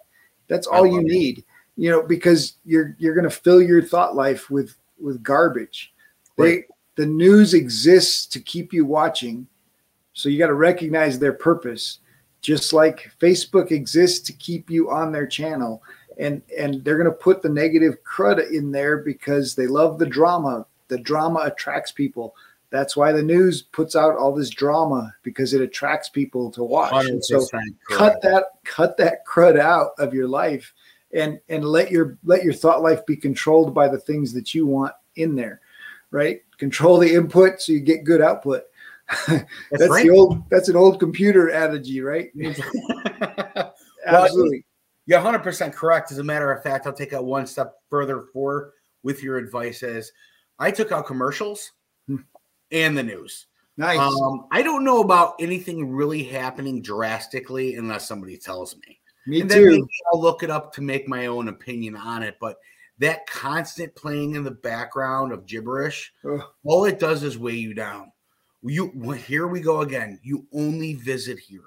That's all you need. You know, because you're you're going to fill your thought life with with garbage. Right. They the news exists to keep you watching, so you got to recognize their purpose just like Facebook exists to keep you on their channel. And, and they're going to put the negative crud in there because they love the drama. The drama attracts people. That's why the news puts out all this drama because it attracts people to watch. So cut that cut that crud out of your life and and let your let your thought life be controlled by the things that you want in there. Right? Control the input so you get good output <laughs> that's, that's right. the old that's an old computer adage, right? <laughs> Absolutely. You're 100% correct. As a matter of fact, I'll take out one step further for with your advice as I took out commercials hmm. and the news. Nice. Um, I don't know about anything really happening drastically unless somebody tells me. Me and too. I'll look it up to make my own opinion on it. But that constant playing in the background of gibberish, Ugh. all it does is weigh you down. You here we go again. You only visit here.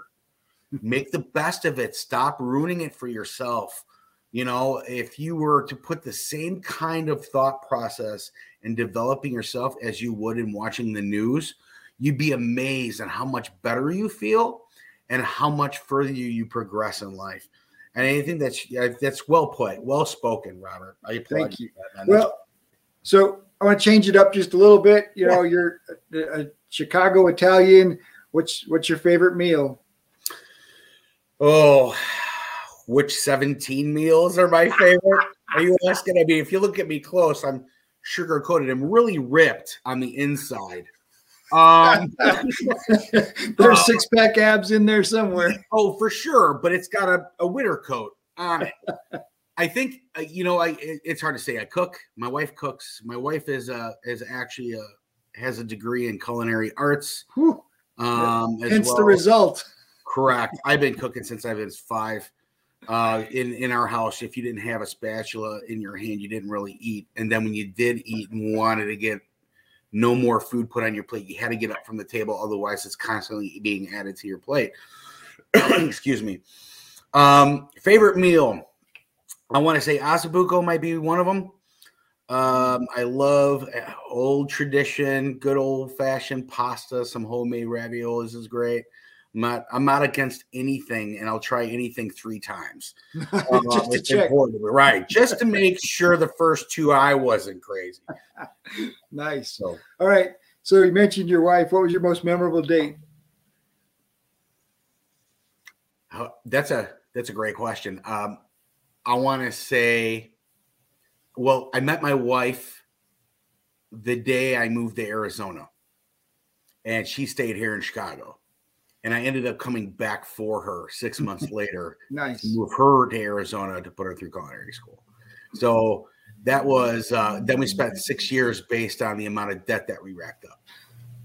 Make the best of it. Stop ruining it for yourself. You know, if you were to put the same kind of thought process in developing yourself as you would in watching the news, you'd be amazed at how much better you feel and how much further you progress in life. And I think that's that's well put, well spoken, Robert. I applaud Thank you. That, well, so I want to change it up just a little bit. You know, you're a, a Chicago Italian. What's what's your favorite meal? Oh, which 17 meals are my favorite. Are you asking? I mean, if you look at me close, I'm sugar coated. I'm really ripped on the inside. Um, <laughs> There's uh, six pack abs in there somewhere. Oh, for sure. But it's got a, a winter coat on it. I think uh, you know. I it, it's hard to say. I cook. My wife cooks. My wife is uh is actually a has a degree in culinary arts. Whew. Um, Hence well. the result. Correct. I've been cooking since I was five. Uh, in in our house, if you didn't have a spatula in your hand, you didn't really eat. And then when you did eat and wanted to get no more food put on your plate, you had to get up from the table. Otherwise, it's constantly being added to your plate. <clears throat> Excuse me. Um, favorite meal. I want to say ossobuco might be one of them. Um, I love uh, old tradition, good old fashioned pasta. Some homemade raviolis is great. I'm not, I'm not against anything, and I'll try anything three times. <laughs> Um, just to check. right? Just to make <laughs> sure the first two I wasn't crazy. <laughs> nice. So, all right. So you mentioned your wife. What was your most memorable date? That's a that's a great question. Um, I want to say, well, I met my wife the day I moved to Arizona, and she stayed here in Chicago. And I ended up coming back for her six <laughs> months later. nice. To move her to Arizona to put her through culinary school. So that was uh, then we spent six years based on the amount of debt that we racked up.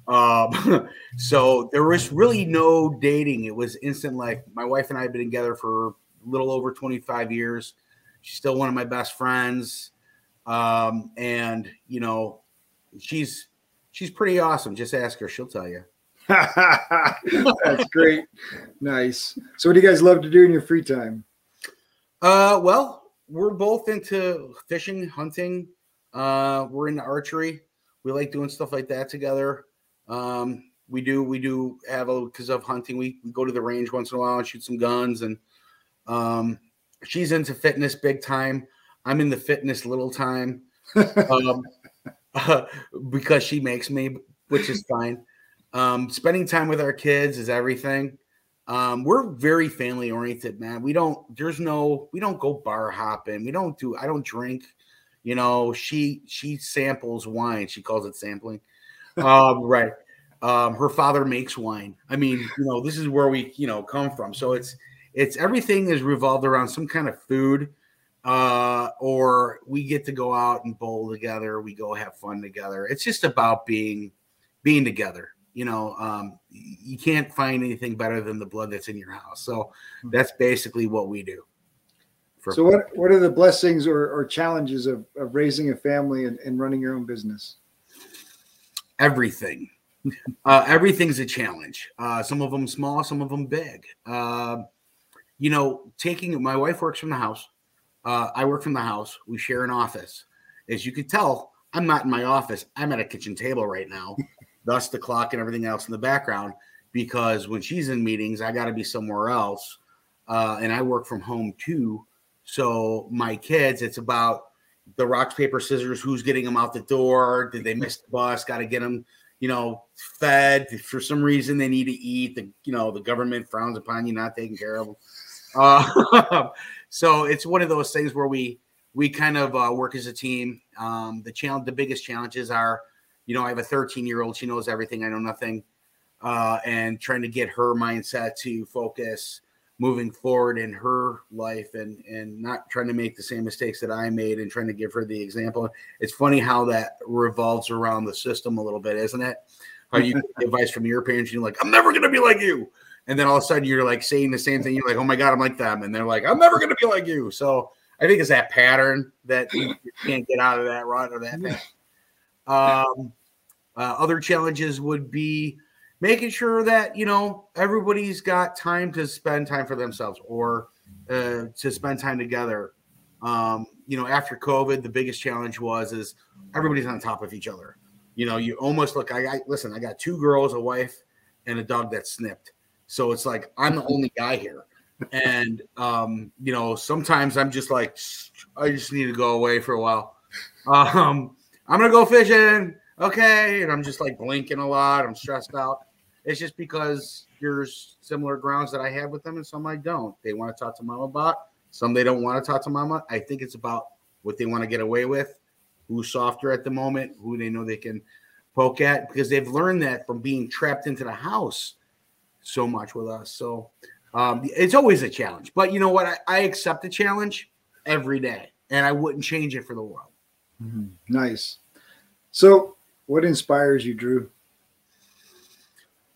Um, <laughs> so there was really no dating. It was instant like my wife and I have been together for a little over 25 years. She's still one of my best friends. Um, and you know, she's she's pretty awesome. Just ask her, she'll tell you. <laughs> That's great. Nice. So what do you guys love to do in your free time? Uh well, we're both into fishing, hunting. Uh we're into archery. We like doing stuff like that together. Um we do we do have a because of hunting we, we go to the range once in a while and shoot some guns and um, she's into fitness big time. I'm in the fitness little time <laughs> um, uh, <laughs> because she makes me, which is fine. Um, spending time with our kids is everything. Um, we're very family oriented, man. We don't, there's no, we don't go bar hopping. We don't do, I don't drink. You know, she she samples wine. She calls it sampling. Um, <laughs> right. Um, her father makes wine. I mean, you know, this is where we, you know, come from. So it's it's everything is revolved around some kind of food uh, or we get to go out and bowl together we go have fun together it's just about being being together you know um, you can't find anything better than the blood that's in your house so hmm. that's basically what we do so what what are the blessings or, or challenges of, of raising a family and, and running your own business everything <laughs> uh, everything's a challenge uh, some of them small some of them big uh, you know, taking my wife works from the house. Uh, I work from the house. We share an office. As you can tell, I'm not in my office. I'm at a kitchen table right now, <laughs> thus the clock and everything else in the background. Because when she's in meetings, I got to be somewhere else, uh, and I work from home too. So my kids, it's about the rocks, paper, scissors. Who's getting them out the door? Did they miss the bus? Got to get them, you know, fed. For some reason, they need to eat. The you know the government frowns upon you not taking care of them. Uh, <laughs> so it's one of those things where we we kind of uh, work as a team. Um, the challenge, the biggest challenges are, you know, I have a 13 year old. She knows everything. I know nothing, uh, and trying to get her mindset to focus moving forward in her life and and not trying to make the same mistakes that I made and trying to give her the example. It's funny how that revolves around the system a little bit, isn't it? How you get <laughs> advice from your parents, you're like, I'm never gonna be like you and then all of a sudden you're like saying the same thing. You're like, oh my god, I'm like them, and they're like, I'm never going to be like you. So I think it's that pattern that you can't get out of that rut or that. thing. Um, uh, other challenges would be making sure that you know everybody's got time to spend time for themselves or uh, to spend time together. Um, you know, after COVID, the biggest challenge was is everybody's on top of each other. You know, you almost look. I, I listen. I got two girls, a wife, and a dog that snipped so it's like I'm the only guy here. And um, you know, sometimes I'm just like, I just need to go away for a while. Um, I'm gonna go fishing. Okay. And I'm just like blinking a lot. I'm stressed out. It's just because there's similar grounds that I have with them and some I don't. They want to talk to mom about, Some they don't want to talk to mama. I think it's about what they want to get away with, who's softer at the moment, who they know they can poke at, because they've learned that from being trapped into the house so much with us. So um, it's always a challenge. But you know what? I, I accept the challenge every day, and I wouldn't change it for the world. Mm-hmm. Nice. So, what inspires you, Drew?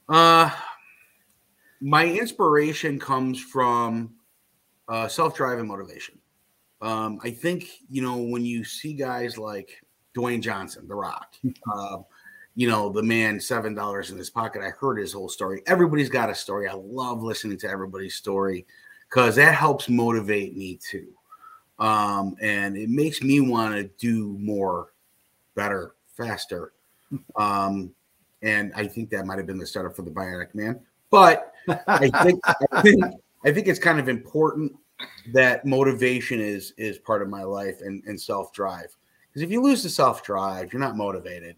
Uh, my inspiration comes from uh, self-driving motivation. Um, I think you know when you see guys like Dwayne Johnson, The Rock, uh, you know the man seven dollars in his pocket. I heard his whole story. Everybody's got a story. I love listening to everybody's story because that helps motivate me too, um, and it makes me want to do more, better, faster. Um, and I think that might have been the startup for the Bionic Man. But I think <laughs> I think I think it's kind of important that motivation is is part of my life and, and self drive. Because if you lose the self drive, you're not motivated,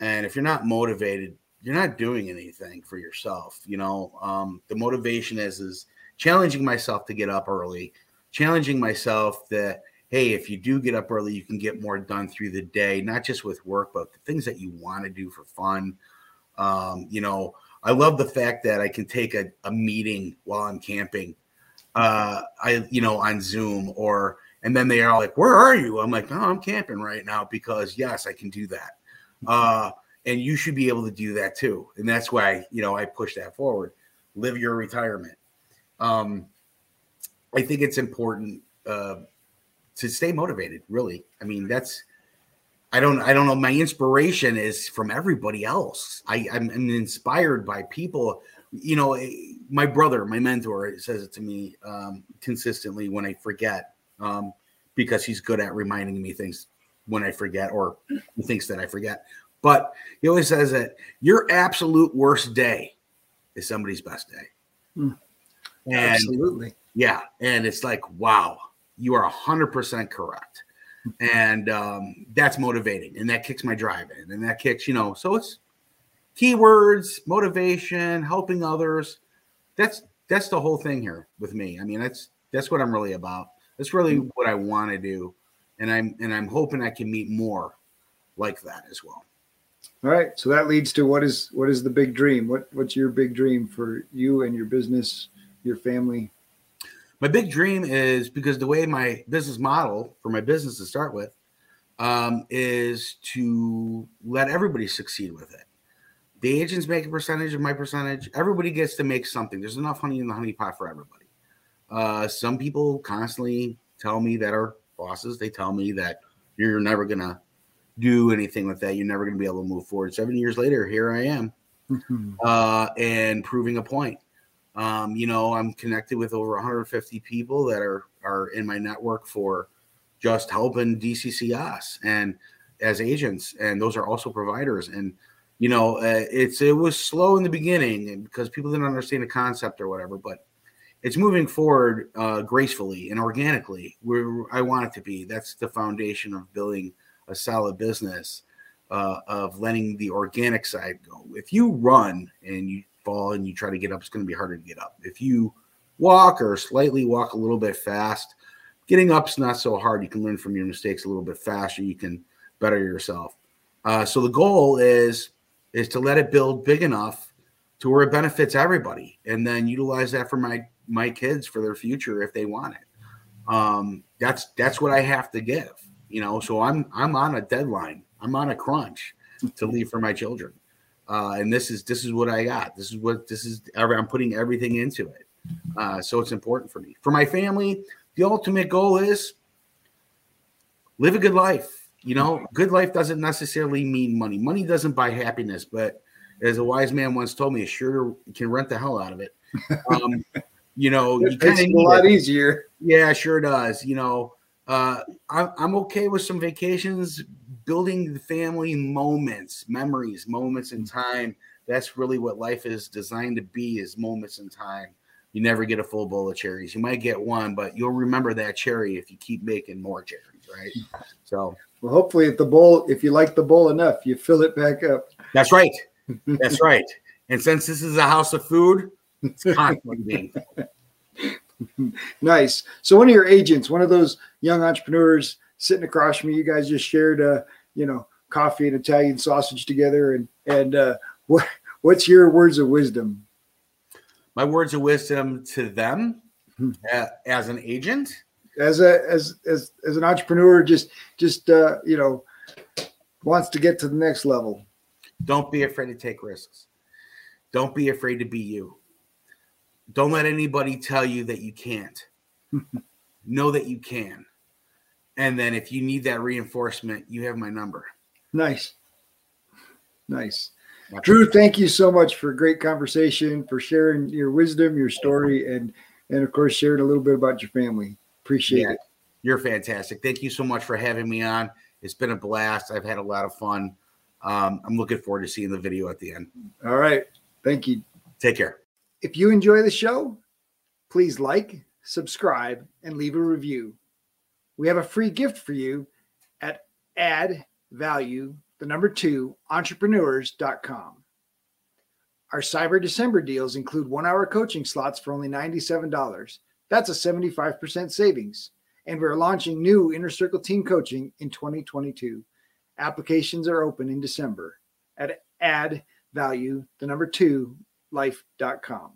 and if you're not motivated, you're not doing anything for yourself. You know, um, the motivation is is challenging myself to get up early, challenging myself that hey, if you do get up early, you can get more done through the day, not just with work, but the things that you want to do for fun. Um, you know, I love the fact that I can take a, a meeting while I'm camping. Uh, I, you know, on Zoom or, and then they are like, where are you? I'm like, no, I'm camping right now because yes, I can do that. Uh, and you should be able to do that too. And that's why, you know, I push that forward. Live your retirement. Um, I think it's important uh, to stay motivated. Really, I mean, that's I don't I don't know. My inspiration is from everybody else. I, I'm, I'm inspired by people. You know, eh, my brother, my mentor, says it to me um, consistently when I forget, um, because he's good at reminding me things when I forget or he thinks that I forget. But he always says that your absolute worst day is somebody's best day. Hmm. And, Absolutely. Yeah, and it's like, wow, you are hundred percent correct. And um, that's motivating and that kicks my drive in and that kicks you know so it's keywords motivation helping others. That's that's the whole thing here with me. I mean that's that's what i'm really about. That's really what i want to do and i'm and i'm hoping i can meet more like that as well. All right so that leads to what is what is the big dream? What what's your big dream for you and your business your family my big dream is because the way my business model for my business to start with um, is to let everybody succeed with it. The agents make a percentage of my percentage. Everybody gets to make something. There's enough honey in the honey pot for everybody. Uh, some people constantly tell me that are bosses. They tell me that you're never gonna do anything with that. You're never gonna be able to move forward. Seven years later, here I am, <laughs> uh, and proving a point. Um, you know, I'm connected with over 150 people that are are in my network for just helping DCCS and as agents, and those are also providers. And you know, uh, it's it was slow in the beginning because people didn't understand the concept or whatever, but it's moving forward uh, gracefully and organically where I want it to be. That's the foundation of building a solid business. Uh, of letting the organic side go. If you run and you fall and you try to get up, it's going to be harder to get up. If you walk or slightly walk a little bit fast, getting up's not so hard. You can learn from your mistakes a little bit faster. You can better yourself. Uh, so the goal is is to let it build big enough to where it benefits everybody, and then utilize that for my my kids for their future if they want it. Um, that's that's what I have to give, you know. So I'm I'm on a deadline. I'm on a crunch to leave for my children uh, and this is this is what I got. This is what this is. I'm putting everything into it, uh, so it's important for me. For my family, the ultimate goal is live a good life. You know, good life doesn't necessarily mean money. Money doesn't buy happiness, but as a wise man once told me, it sure can rent the hell out of it. <laughs> Um, you know, it makes a lot it. easier. Yeah, sure does. You know, uh, I, I'm okay with some vacations, building the family moments, memories, moments in time. That's really what life is designed to be is moments in time. You never get a full bowl of cherries. You might get one, but you'll remember that cherry if you keep making more cherries, right? <laughs> So well, hopefully if the bowl, if you like the bowl enough, you fill it back up. That's right. That's <laughs> right. And since this is a house of food, it's constantly being nice. So one of your agents, one of those young entrepreneurs sitting across from me, you guys just shared, uh, you know, coffee and Italian sausage together. And and uh, what what's your words of wisdom? My words of wisdom to them Hmm. uh, as an agent. As a as as as an entrepreneur, just just uh, you know, wants to get to the next level. Don't be afraid to take risks. Don't be afraid to be you. Don't let anybody tell you that you can't. <laughs> know that you can. And then if you need that reinforcement, you have my number. Nice. Nice. Drew, thank you so much for a great conversation, for sharing your wisdom, your story, and and of course sharing a little bit about your family. Appreciate Yeah. it. You're fantastic. Thank you so much for having me on. It's been a blast. I've had a lot of fun. Um, I'm looking forward to seeing the video at the end. All right. Thank you. Take care. If you enjoy the show, please like, subscribe, and leave a review. We have a free gift for you at add value, the number two, entrepreneurs.com. Our Cyber December deals include one hour coaching slots for only $97. That's a 75% savings. And we're launching new Inner Circle team coaching in 2022. Applications are open in December at add value, the number two, life.com.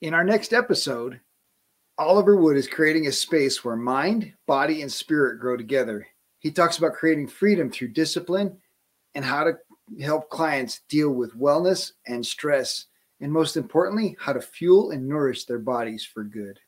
In our next episode, Oliver Wood is creating a space where mind, body, and spirit grow together. He talks about creating freedom through discipline and how to help clients deal with wellness and stress, and most importantly, how to fuel and nourish their bodies for good.